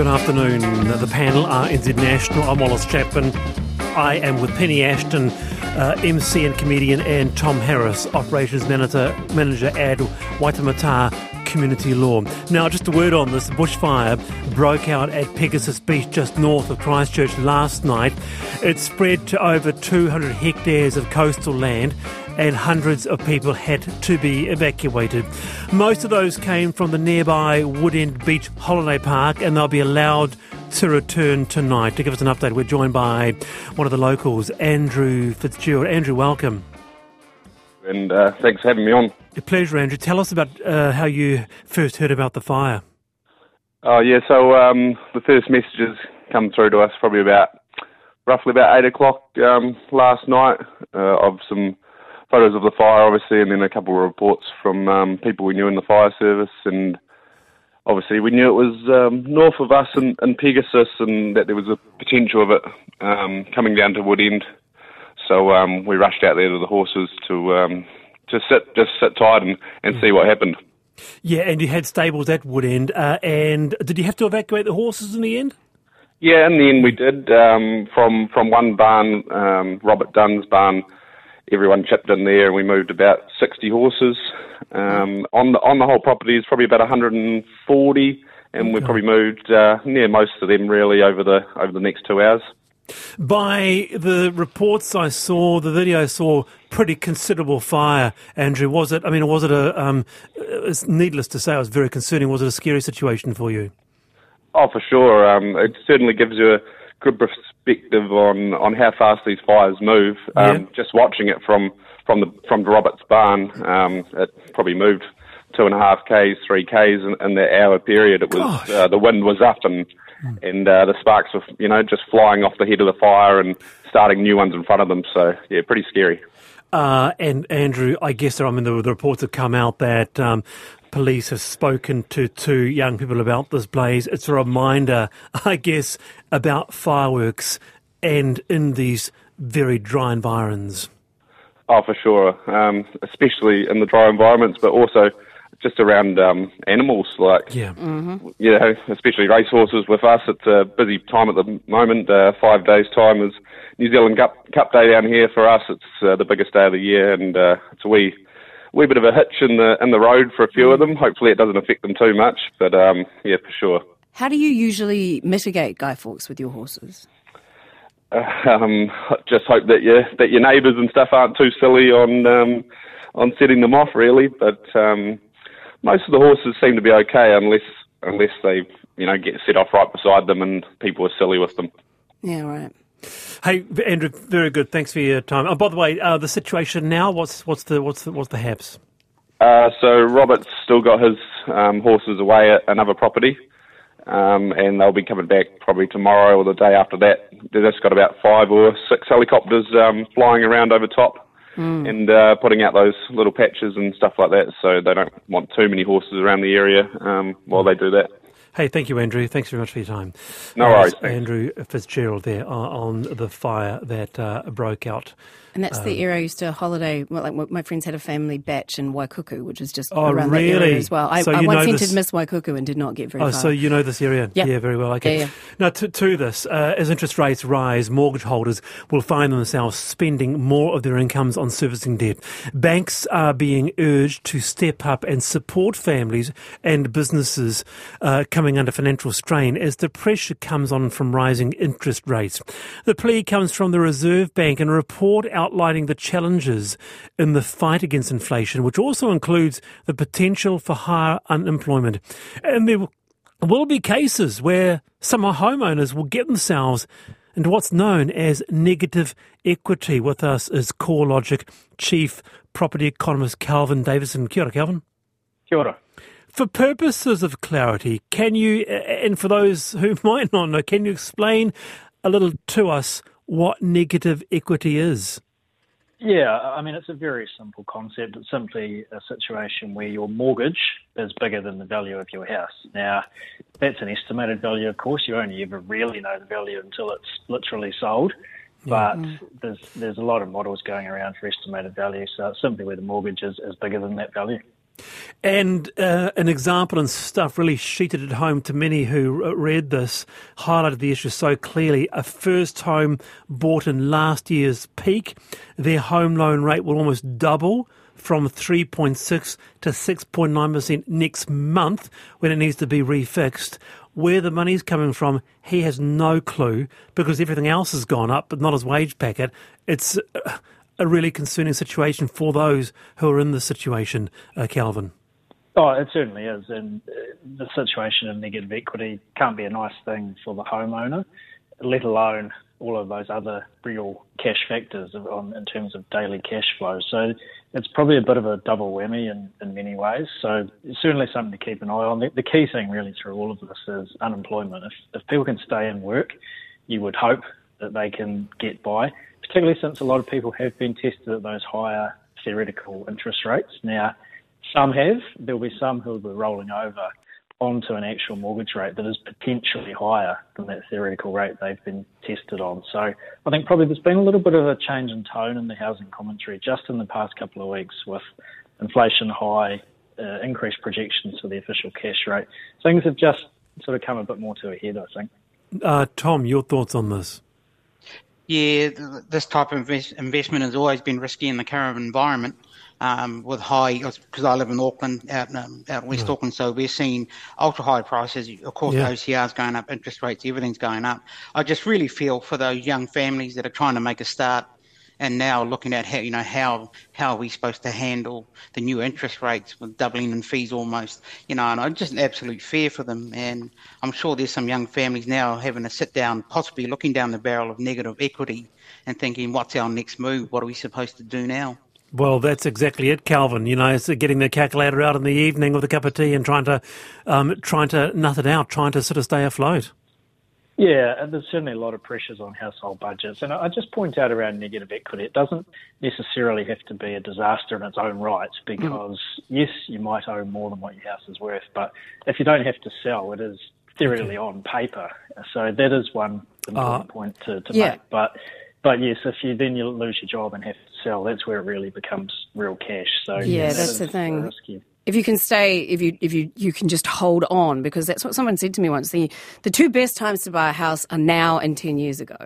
Good afternoon. The panel RNZ National. I'm Wallace Chapman. I am with Penny Ashton, uh, MC and comedian, and Tom Harris, operations manager, manager at Waitemata Community Law. Now, just a word on this bushfire broke out at Pegasus Beach just north of Christchurch last night. It spread to over 200 hectares of coastal land and hundreds of people had to be evacuated. Most of those came from the nearby Woodend Beach Holiday Park and they'll be allowed to return tonight. To give us an update, we're joined by one of the locals, Andrew Fitzgerald. Andrew, welcome. And uh, thanks for having me on. A pleasure, Andrew. Tell us about uh, how you first heard about the fire. Oh, yeah, so um, the first messages come through to us probably about roughly about 8 o'clock um, last night uh, of some photos of the fire, obviously, and then a couple of reports from um, people we knew in the fire service. And obviously, we knew it was um, north of us in, in, Pegasus and that there was a potential of it um, coming down to Woodend. So um, we rushed out there to the horses to um, to sit just sit tight and, and see what happened. Yeah, and you had stables at Woodend. Uh, and did you have to evacuate the horses in the end? Yeah, in the end we did. Um, from from one barn, Robert Dunn's barn everyone chipped in there, and we moved about 60 horses. Um, on the on the whole property is probably about 140, and okay. we probably moved uh, near most of them really over the over the next two hours. By the reports I saw, the video I saw, pretty considerable fire. Andrew, was it? I mean, was it a? Um, it's needless to say, it was very concerning. Was it a scary situation for you? Oh, for sure. Um, it certainly gives you a good perspective on, on how fast these fires move. Um, yeah. Just watching it from from the from Roberts Barn, um, it probably moved two and a half k's, three k's in, in that hour period. It was uh, the wind was up and. And uh, the sparks were you know just flying off the head of the fire and starting new ones in front of them. So yeah, pretty scary. Uh, and Andrew, I guess I mean the, the reports have come out that um, police have spoken to two young people about this blaze. It's a reminder, I guess, about fireworks and in these very dry environs. Oh, for sure, um, especially in the dry environments, but also just around um, animals, like yeah, mm-hmm. you know, especially racehorses. With us, it's a busy time at the moment. Uh, five days' time is New Zealand Cup, Cup Day down here for us. It's uh, the biggest day of the year, and uh, it's a wee wee bit of a hitch in the in the road for a few of them. Hopefully, it doesn't affect them too much, but um, yeah, for sure. How do you usually mitigate Guy Fawkes with your horses? Uh, um, just hope that your that your neighbours and stuff aren't too silly on um, on setting them off, really. But um, most of the horses seem to be okay, unless unless they you know get set off right beside them and people are silly with them. Yeah, right. Hey, Andrew, very good. Thanks for your time. Oh, by the way, uh, the situation now. What's what's the what's the, what's the haps? Uh, so Robert's still got his um, horses away at another property, um, and they'll be coming back probably tomorrow or the day after that. They've just got about five or six helicopters um, flying around over top. Mm. And uh, putting out those little patches and stuff like that, so they don't want too many horses around the area um, while they do that. Hey, thank you, Andrew. Thanks very much for your time. No worries. Andrew Fitzgerald there on the fire that uh, broke out and that's um, the area I used to holiday. Well, like my friends had a family bach in Waikuku, which is just oh, around really? that area as well. I, so I once entered this... Miss Waikuku and did not get very oh, far. so you know this area? Yep. Yeah, very well. Okay. Yeah, yeah. Now, to, to this, uh, as interest rates rise, mortgage holders will find themselves spending more of their incomes on servicing debt. Banks are being urged to step up and support families and businesses uh, coming under financial strain as the pressure comes on from rising interest rates. The plea comes from the Reserve Bank in a report outlining the challenges in the fight against inflation, which also includes the potential for higher unemployment. And there will be cases where some homeowners will get themselves into what's known as negative equity. With us is CoreLogic Chief Property Economist Kelvin Davidson. Kia ora, Kelvin. Kia ora. For purposes of clarity, can you, and for those who might not know, can you explain a little to us what negative equity is? Yeah, I mean, it's a very simple concept. It's simply a situation where your mortgage is bigger than the value of your house. Now, that's an estimated value, of course. You only ever really know the value until it's literally sold. But mm-hmm. there's there's a lot of models going around for estimated value. So it's simply where the mortgage is, is bigger than that value. And uh, an example and stuff really sheeted it home to many who read this, highlighted the issue so clearly. A first home bought in last year's peak, their home loan rate will almost double from 3.6 to 6.9% next month when it needs to be refixed. Where the money's coming from, he has no clue because everything else has gone up, but not his wage packet. It's a really concerning situation for those who are in this situation, uh, Kelvin. Oh, it certainly is. And uh, the situation of negative equity can't be a nice thing for the homeowner, let alone all of those other real cash factors on, in terms of daily cash flow. So it's probably a bit of a double whammy in, in many ways. So it's certainly something to keep an eye on. The, the key thing really through all of this is unemployment. If, if people can stay in work, you would hope that they can get by, particularly since a lot of people have been tested at those higher theoretical interest rates. Now, some have. There'll be some who will be rolling over onto an actual mortgage rate that is potentially higher than that theoretical rate they've been tested on. So I think probably there's been a little bit of a change in tone in the housing commentary just in the past couple of weeks with inflation high, uh, increased projections for the official cash rate. Things have just sort of come a bit more to a head, I think. Uh, Tom, your thoughts on this? Yeah, this type of invest- investment has always been risky in the current environment um, with high, because I live in Auckland, out, um, out West mm. Auckland, so we're seeing ultra high prices. Of course, yeah. OCR's going up, interest rates, everything's going up. I just really feel for those young families that are trying to make a start and now looking at how you know how how are we supposed to handle the new interest rates with doubling in fees almost you know and I just an absolute fear for them and I'm sure there's some young families now having to sit down possibly looking down the barrel of negative equity and thinking what's our next move what are we supposed to do now well, that's exactly it, Kelvin. You know, it's getting the calculator out in the evening with a cup of tea and trying to, um, trying to nut it out, trying to sort of stay afloat. Yeah, and there's certainly a lot of pressures on household budgets. And I just point out around negative equity, it doesn't necessarily have to be a disaster in its own right because, mm. yes, you might own more than what your house is worth, but if you don't have to sell, it is theoretically okay. on paper. So that is one important uh, point to, to yeah. make. But but yes, if you then you lose your job and have to sell, that's where it really becomes real cash. So yeah, that that's the thing. Risky. If you can stay, if you if you you can just hold on, because that's what someone said to me once. The the two best times to buy a house are now and ten years ago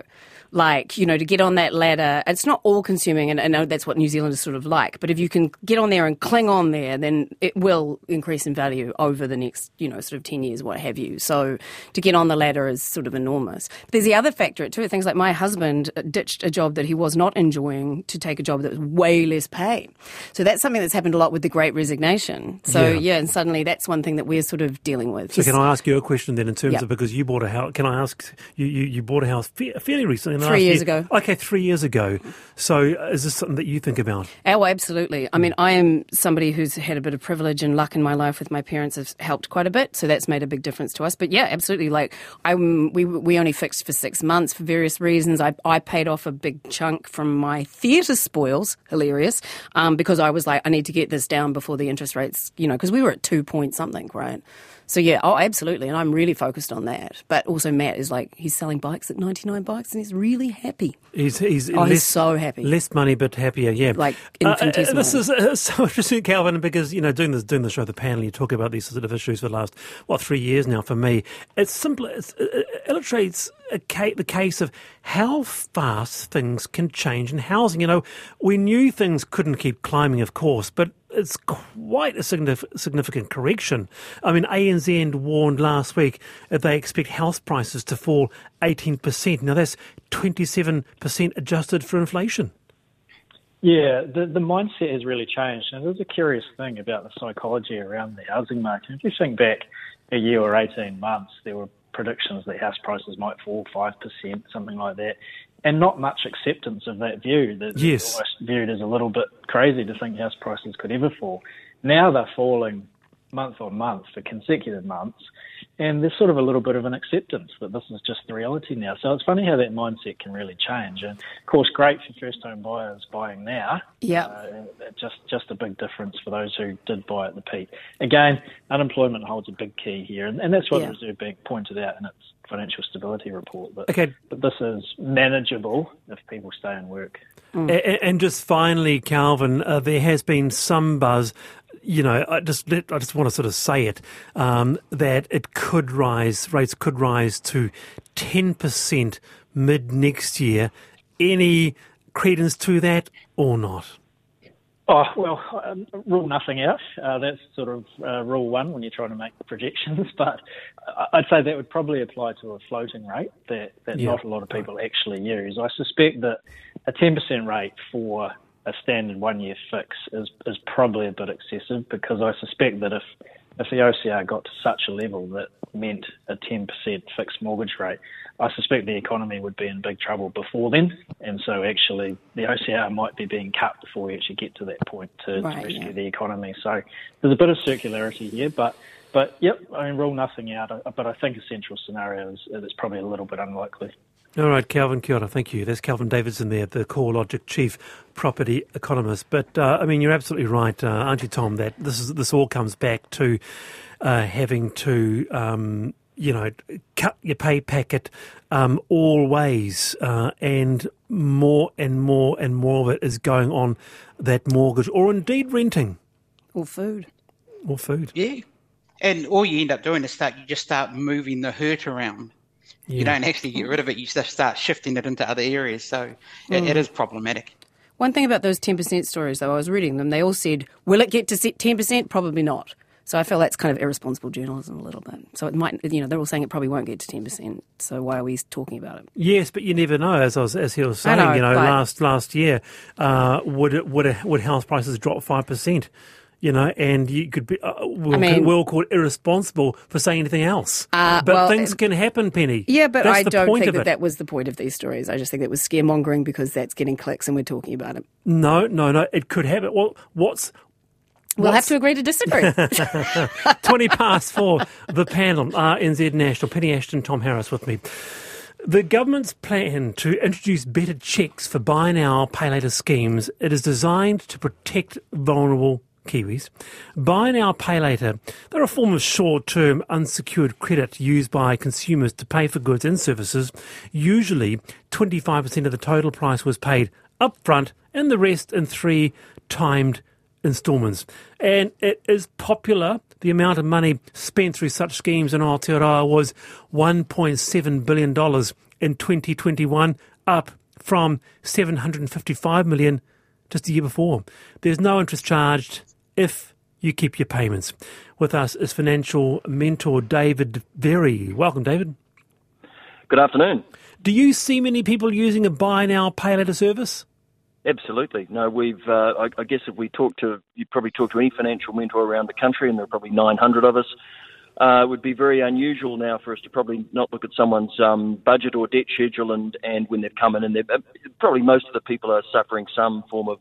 like, you know, to get on that ladder. It's not all consuming, and I know that's what New Zealand is sort of like, but if you can get on there and cling on there, then it will increase in value over the next, you know, sort of 10 years, what have you. So to get on the ladder is sort of enormous. But there's the other factor too. Things like my husband uh, ditched a job that he was not enjoying to take a job that was way less pay. So that's something that's happened a lot with the great resignation. So yeah, yeah and suddenly that's one thing that we're sort of dealing with. So can I ask you a question then in terms of because you bought a house, can I ask you, you, you bought a house fairly recently? Three years ago. Okay, three years ago. So is this something that you think about? Oh, absolutely. I mean, I am somebody who's had a bit of privilege and luck in my life with my parents have helped quite a bit. So that's made a big difference to us. But yeah, absolutely. Like I, we, we only fixed for six months for various reasons. I, I paid off a big chunk from my theatre spoils, hilarious, um, because I was like, I need to get this down before the interest rates, you know, because we were at two point something, right? So yeah, oh, absolutely, and I'm really focused on that. But also, Matt is like he's selling bikes at 99 bikes, and he's really happy. He's he's, oh, less, he's so happy. Less money, but happier. Yeah, like infinitesimal. Uh, uh, this is uh, so interesting, Kelvin, because you know doing this doing the show, the panel, you talk about these sort of issues for the last what three years now. For me, it's simple. It's, it illustrates ca- the case of how fast things can change in housing. You know, we knew things couldn't keep climbing, of course, but it's quite a significant correction. I mean, ANZ warned last week that they expect house prices to fall 18%. Now, that's 27% adjusted for inflation. Yeah, the, the mindset has really changed. And there's a curious thing about the psychology around the housing market. If you think back a year or 18 months, there were predictions that house prices might fall 5%, something like that and not much acceptance of that view. That yes. viewed as a little bit crazy to think house prices could ever fall. Now they're falling month on month for consecutive months, and there's sort of a little bit of an acceptance that this is just the reality now. So it's funny how that mindset can really change. And of course, great for first home buyers buying now. Yeah. Uh, just just a big difference for those who did buy at the peak. Again, unemployment holds a big key here, and, and that's what yeah. the Reserve Bank pointed out in its financial stability report. But, okay. but this is manageable if people stay in work. Mm. And, and, just finally, Kelvin, uh, there has been some buzz you know, I just I just want to sort of say it um, that it could rise, rates could rise to ten percent mid next year. Any credence to that or not? Oh, well, um, rule nothing out. Uh, that's sort of uh, rule one when you're trying to make projections. But I'd say that would probably apply to a floating rate that, that yeah. not a lot of people actually use. I suspect that a 10% rate for a standard one year fix is, is probably a bit excessive because I suspect that if, if the OCR got to such a level that meant a 10% fixed mortgage rate, I suspect the economy would be in big trouble before then. And so actually the OCR might be being cut before we actually get to that point to, right, to rescue yeah. the economy. So there's a bit of circularity here, but but yep, I mean, rule nothing out. But I think a central scenario is, is probably a little bit unlikely. All right, Kelvin, kia ora. Thank you. There's Kelvin Davidson there, the CoreLogic chief property economist. But uh, I mean, you're absolutely right, uh, aren't you, Tom? That this is this all comes back to uh, having to. Um, you know, cut your pay packet um, all ways, uh, and more and more and more of it is going on that mortgage, or indeed renting, or food, or food. Yeah, and all you end up doing is start you just start moving the hurt around. Yeah. You don't actually get rid of it; you just start shifting it into other areas. So mm. it, it is problematic. One thing about those ten percent stories, though, I was reading them. They all said, "Will it get to ten percent? Probably not." So I feel that's kind of irresponsible journalism a little bit. So it might, you know, they're all saying it probably won't get to ten percent. So why are we talking about it? Yes, but you never know. As I was, as he was saying, know, you know, last last year, uh, would it, would it, would house prices drop five percent? You know, and you could be, uh, we'll, I mean, we'll call it irresponsible for saying anything else. Uh, but well, things can happen, Penny. Yeah, but that's I don't think that that was the point of these stories. I just think it was scaremongering because that's getting clicks and we're talking about it. No, no, no. It could happen. Well, what's We'll What's... have to agree to disagree. 20 past four, the panel, RNZ National, Penny Ashton, Tom Harris with me. The government's plan to introduce better checks for buy now, pay later schemes, it is designed to protect vulnerable Kiwis. Buy now, pay later. They're a form of short term unsecured credit used by consumers to pay for goods and services. Usually, 25% of the total price was paid upfront and the rest in three timed instalments. And it is popular. The amount of money spent through such schemes in Aotearoa was $1.7 billion in 2021, up from 755 million just the year before. There's no interest charged if you keep your payments. With us is financial mentor David Very. Welcome, David. Good afternoon. Do you see many people using a buy now, pay later service? Absolutely. No, we've. Uh, I, I, guess if we talk to, you probably talk to any financial mentor around the country, and there are probably 900 of us. Uh, it would be very unusual now for us to probably not look at someone's um, budget or debt schedule, and, and when they've come in, and they're probably most of the people are suffering some form of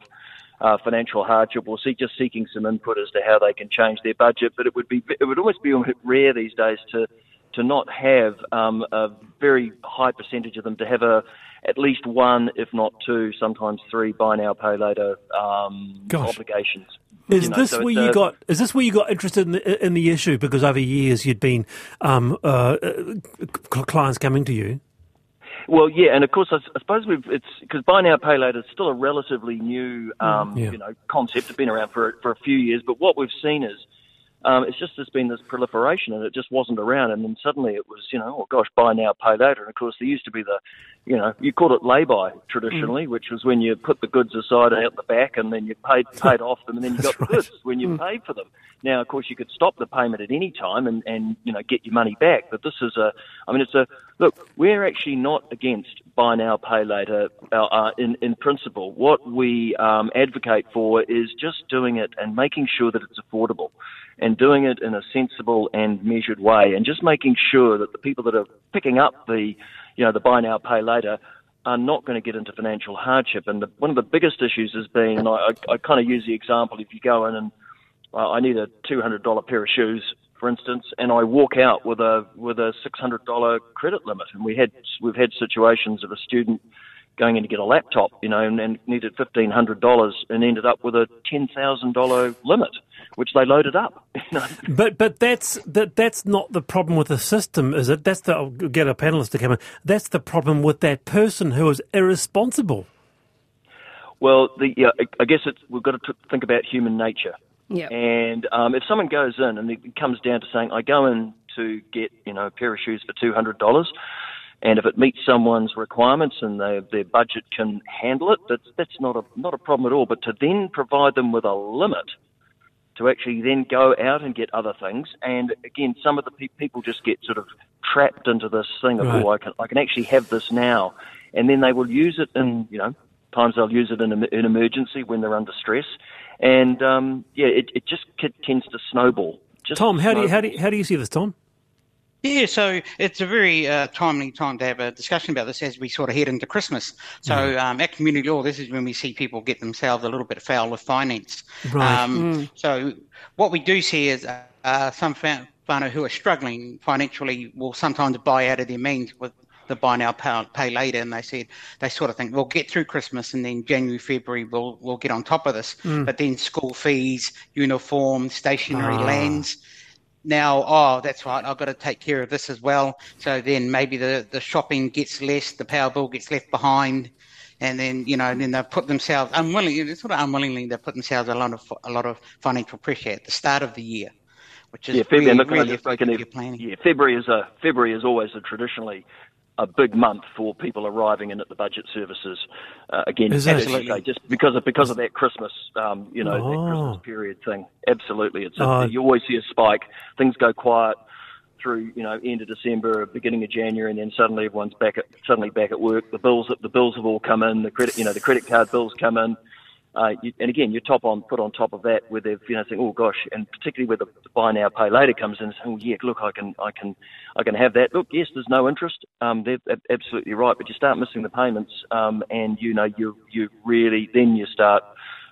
uh, financial hardship or see, just seeking some input as to how they can change their budget. But it would be it would almost be rare these days to to not have um, a very high percentage of them to have a at least one, if not two, sometimes three buy now pay later um, obligations. Is you know, this so where you a, got? Is this where you got interested in the, in the issue? Because over years you'd been um, uh, uh clients coming to you. Well, yeah, and of course, I, I suppose we've it's because buy now pay later is still a relatively new, mm, um, yeah. you know, concept. It's been around for for a few years, but what we've seen is um, it's just there's been this proliferation, and it just wasn't around. And then suddenly it was, you know, oh gosh, buy now, pay later. And of course, there used to be the, you know, you called it lay-by traditionally, mm. which was when you put the goods aside out the back, and then you paid paid off them, and then you got right. the goods when you mm. paid for them. Now, of course, you could stop the payment at any time and and you know get your money back. But this is a, I mean, it's a look. We're actually not against buy now, pay later uh, uh, in in principle. What we um, advocate for is just doing it and making sure that it's affordable and doing it in a sensible and measured way, and just making sure that the people that are picking up the, you know, the buy now, pay later are not going to get into financial hardship. And the, one of the biggest issues has been, I, I, I kind of use the example, if you go in and uh, I need a $200 pair of shoes, for instance, and I walk out with a with a $600 credit limit, and we had we've had situations of a student going in to get a laptop, you know, and, and needed fifteen hundred dollars and ended up with a ten thousand dollar limit, which they loaded up. You know? But but that's that that's not the problem with the system, is it? That's the I'll get a panelist to come in. That's the problem with that person who is irresponsible. Well, the, yeah, I guess it's, we've got to think about human nature. Yep. And um, if someone goes in and it comes down to saying, I go in to get you know a pair of shoes for two hundred dollars, and if it meets someone's requirements and they, their budget can handle it, that's that's not a not a problem at all. But to then provide them with a limit to actually then go out and get other things, and again, some of the pe- people just get sort of trapped into this thing of Right. oh, I can I can actually have this now, and then they will use it in you know times they'll use it in an emergency when they're under stress, and um, yeah, it, it just c- tends to snowball. Just Tom, how do you how do you, how do you see this, Tom? Yeah, so it's a very uh, timely time to have a discussion about this as we sort of head into Christmas. So um, at community law, this is when we see people get themselves a little bit foul with finance. Right. Um, So what we do see is uh, some fa- whānau who are struggling financially will sometimes buy out of their means with the buy now, pay, pay later, and they said they sort of think we'll get through Christmas and then January, February we'll we'll get on top of this. But then school fees, uniform, stationery, Ah. lands now, oh, that's right, I've got to take care of this as well. So then maybe the, the shopping gets less, the power bill gets left behind, and then you know, and then they've put themselves unwillingly, sort of unwillingly, they've put themselves a lot of a lot of financial pressure at the start of the year, which is Yeah, February. really, and look, can I really your planning. Yeah, February is a February is always a traditionally a big month for people arriving in at the budget services. Uh, again, Is you just because of because of that Christmas, um, you know, Oh. that Christmas period thing. Absolutely, it's a, Oh. you always see a spike. Things go quiet through you know end of December, beginning of January, and then suddenly everyone's back at suddenly back at work. The bills the bills have all come in. The credit you know the credit card bills come in. Uh, you, and again, you're top on put on top of that where they've you know saying, oh gosh, and particularly where the, buy now pay later comes in, saying, oh yeah, look, I can I can I can have that. Look, yes, there's no interest. Um, they're ab- absolutely right, but you start missing the payments, um, and you know you you really then you start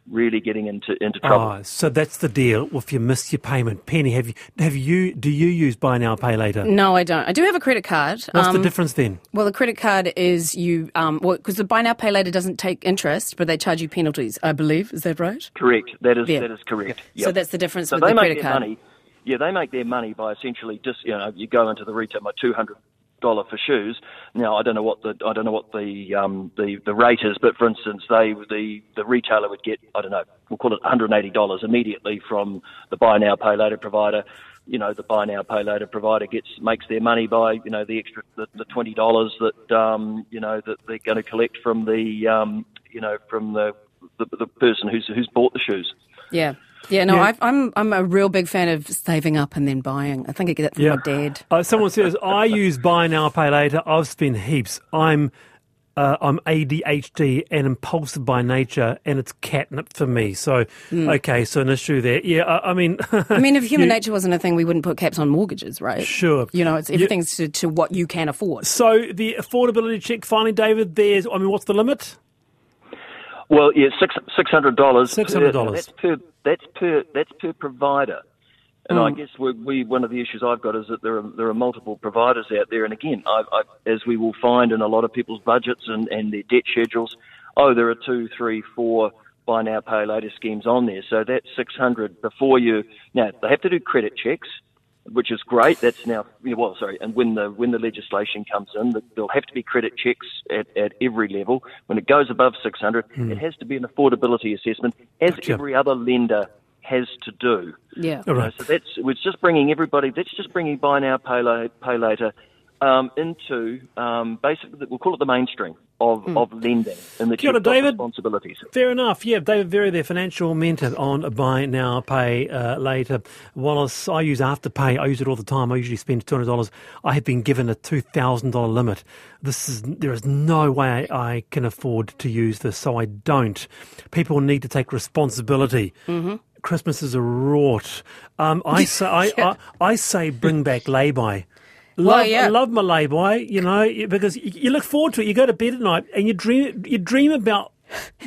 really getting into into trouble. Oh, so that's the deal. If you miss your payment, Penny, have you have you do you use buy now pay later? No, I don't. I do have a credit card. What's the Um, difference then? Well, the credit card is you, um, well, because the buy now, pay later doesn't take interest, but they charge you penalties, I believe. Is that right? Correct. That is Yeah. that is correct. So that's the difference So with they the make credit their card. money. Yeah, they make their money by essentially just you know you go into the retail by two hundred dollar for shoes. Now I don't know what the I don't know what the um the the rate is, but for instance, they the the retailer would get I don't know we'll call it one hundred and eighty dollars immediately from the buy now pay later provider. You know the buy now pay later provider gets makes their money by you know the extra the, the twenty dollars that um you know that they're going to collect from the um you know from the the, the person who's who's bought the shoes. Yeah. Yeah, no, Yeah. I've, I'm I'm a real big fan of saving up and then buying. I think I get that from my dad. Uh, someone says I use buy now pay later. I've spent heaps. I'm uh, I'm ADHD and impulsive by nature, and it's catnip for me. So okay, so an issue there. Yeah, I, I mean. I mean, if human you- nature wasn't a thing, we wouldn't put caps on mortgages, right? Sure. You know, it's everything's to, to what you can afford. So the affordability check, finally, David. There's, I mean, what's the limit? Well, yeah, six six hundred dollars. $600. That's per that's per that's per provider. And Hmm. I guess we, we one of the issues I've got is that there are there are multiple providers out there, and again, I, I, as we will find in a lot of people's budgets and, and their debt schedules, oh, there are two, three, four buy now pay later schemes on there. So that's six hundred before you. Now they have to do credit checks, which is great. That's now well, sorry. And when the when the legislation comes in, there'll have to be credit checks at, at every level. When it goes above 600, hmm. it has to be an affordability assessment, as Gotcha. every other lender has to do. Yeah. All You know, right. so that's it's just bringing everybody. That's just bringing buy now, pay, la- pay later um, into um, basically we'll call it the mainstream of, of lending and the Kia ora, David. responsibilities. Fair enough. Yeah, David Very, their financial mentor on buy now, pay uh, later. Wallace, I use Afterpay. I use it all the time. I usually spend two hundred dollars. I have been given a two thousand dollar limit. This is there is no way I can afford to use this, so I don't. People need to take responsibility. Mm-hmm. Christmas is a rort. Um, I say I, I, I say bring back lay-by. Love, Well, yeah. I love my lay-by, you know, because you, look forward to it. You go to bed at night and you dream, you dream about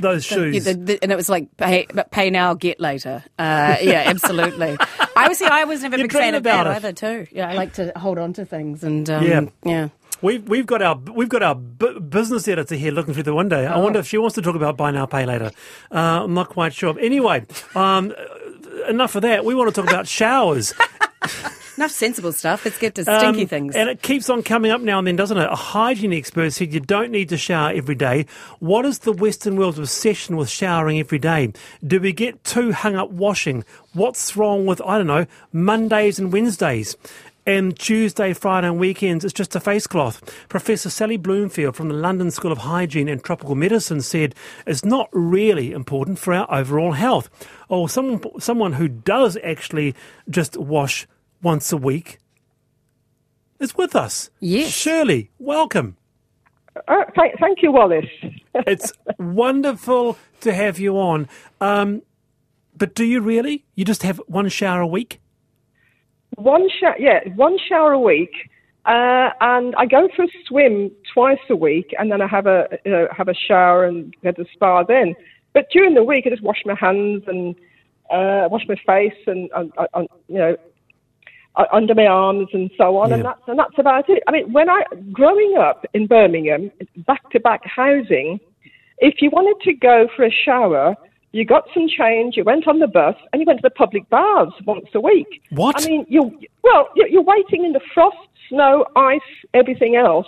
those shoes. the- the- and it was like pay, pay now, get later. Uh, yeah, absolutely. I was, see, I was never a big fan of that about it. either, too. Yeah, I like to hold on to things, and um, Yeah. yeah. We've we've got our we've got our bu- business editor here looking through the window. I wonder if she wants to talk about buy now pay later. Uh, I'm not quite sure. Anyway, um, enough of that. We want to talk about showers. Enough sensible stuff. Let's get to stinky um, things. And it keeps on coming up now and then, doesn't it? A hygiene expert said you don't need to shower every day. What is the Western world's obsession with showering every day? Do we get too hung up washing? What's wrong with, I don't know, Mondays and Wednesdays? and Tuesday, Friday, and weekends, it's just a face cloth. Professor Sally Bloomfield from the London School of Hygiene and Tropical Medicine said it's not really important for our overall health. Oh, someone, someone who does actually just wash once a week is with us. Yes. Shirley, welcome. Uh, th- thank you, Wallace. it's wonderful to have you on. Um, but do you really? You just have one shower a week? One shower, yeah, one shower a week, uh, and I go for a swim twice a week, and then I have a you know, have a shower and go to the spa then. But during the week, I just wash my hands and uh, wash my face and, and, and you know Uh, under my arms and so on, yeah. and that's and that's about it. I mean, when I growing up in Birmingham, back to back housing, if you wanted to go for a shower, you got some change, you went on the bus, and you went to the public baths once a week. What? I mean, you well, you're waiting in the frost, snow, ice, everything else.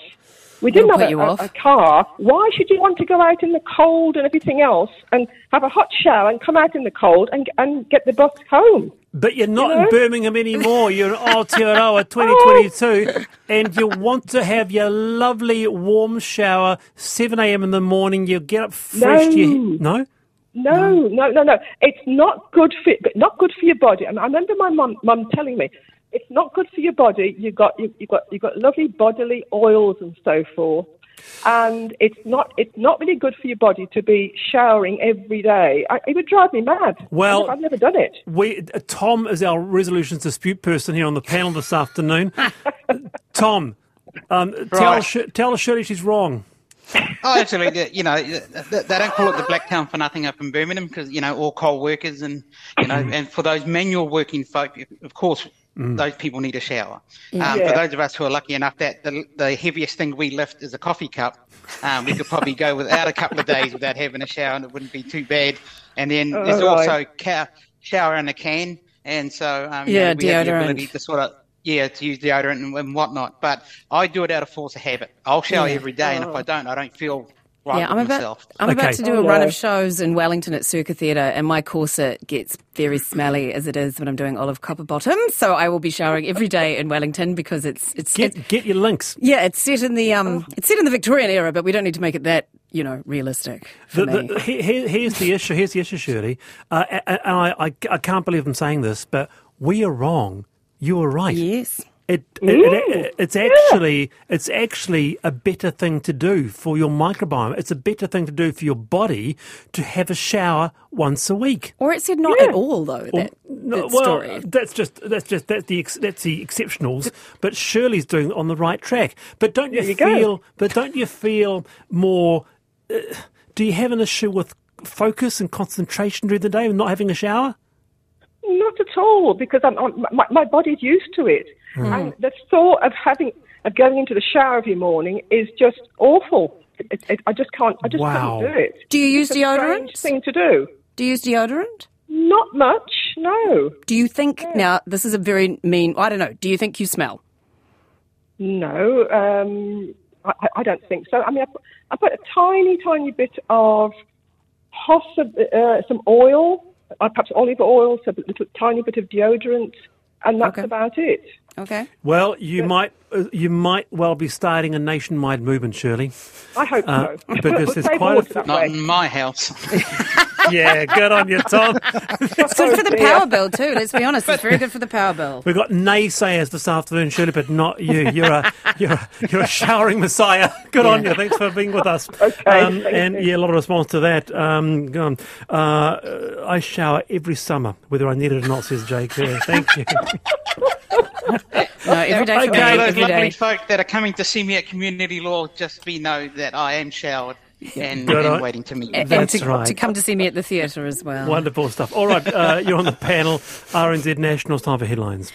We didn't have a, a, a, car. Why should you want to go out in the cold and everything else and have a hot shower and come out in the cold and, and get the bus home? But you're not you know? in Birmingham anymore. You're in Aotearoa 2022 oh. and you want to have your lovely warm shower, 7 a.m. in the morning. You get up fresh. No. You, no? No, no, no, no. It's not good for not good for your body. And I remember my mum mum telling me it's not good for your body. You got you, you got you got lovely bodily oils and so forth, and it's not it's not really good for your body to be showering every day. I, it would drive me mad. Well, I've never done it. We uh, Tom is our resolutions dispute person here on the panel this afternoon. Tom, um, right. tell tell Shirley she's wrong. oh, actually, you know, they don't call it the black town for nothing up in Birmingham because you know all coal workers and you know, and for those manual working folk, of course, mm. those people need a shower. Um, For those of us who are lucky enough that the, the heaviest thing we lift is a coffee cup, um, we could probably go without a couple of days without having a shower, and it wouldn't be too bad. And then oh, there's right. also ca- shower in a can, and so um, yeah, know, we deodorant. have the ability to sort of yeah, to use deodorant and, and, whatnot. But I do it out of force of habit. I'll shower yeah. every day, and if I don't, I don't feel right yeah, I'm about. I'm okay. about to do oh, a run of shows in Wellington at Circa Theatre, and my corset gets very smelly as it is when I'm doing Olive Copperbottom. So I will be showering every day in Wellington because it's it's get, it's, get your links. Yeah, it's set in the um, it's set in the Victorian era, but we don't need to make it that you know, realistic. The, the, here, here's the issue. Here's the issue, Shirley. Uh, and I, I, I can't believe I'm saying this, but we are wrong. You are right. Yes. It, it, it, it's actually it's actually a better thing to do for your microbiome. It's a better thing to do for your body to have a shower once a week. Or it said not yeah. at all though. That, no, that well, story. that's just that's just that's the that's the exceptionals. But Shirley's doing on the right track. But don't you, you feel? Go. But don't you feel more? Uh, do you have an issue with focus and concentration during the day and not having a shower? Not at all, because I'm, my, my body's used to it. Mm. And the thought of having of going into the shower every morning is just awful. It, it, I just can't. I just wow. can't do it. Do you use it's deodorant? thing to do. Do you use deodorant? Not much. No. Do you think yeah. now? This is a very mean. I don't know. Do you think you smell? No. Um, I, I, don't think so. I mean, I put, I put a tiny, tiny bit of uh, some oil, uh, perhaps olive oil, so a little tiny bit of deodorant, and that's okay. about it. Okay. Well, you might uh, you might well be starting a nationwide movement, Shirley. I hope uh, so. Because there's quite a not in my house. yeah, good on you, Tom. it's good for the power bill too. Let's be honest, it's very good for the power bill. We've got naysayers this afternoon, Shirley, but not you. You're a you're a, you're a showering messiah. Good yeah. on you. Thanks for being with us. Okay. Um, and yeah, a lot of response to that. Um, go on. Uh, I shower every summer, whether I need it or not, says Jake. There. Thank you. no, every day. Okay, for those lovely folk that are coming to see me at community law, just be know that I am showered. And, and waiting to meet you. And, to, right. to come to see me at the theatre as well. Wonderful stuff. All right, uh, you're on the panel. RNZ Nationals time for headlines.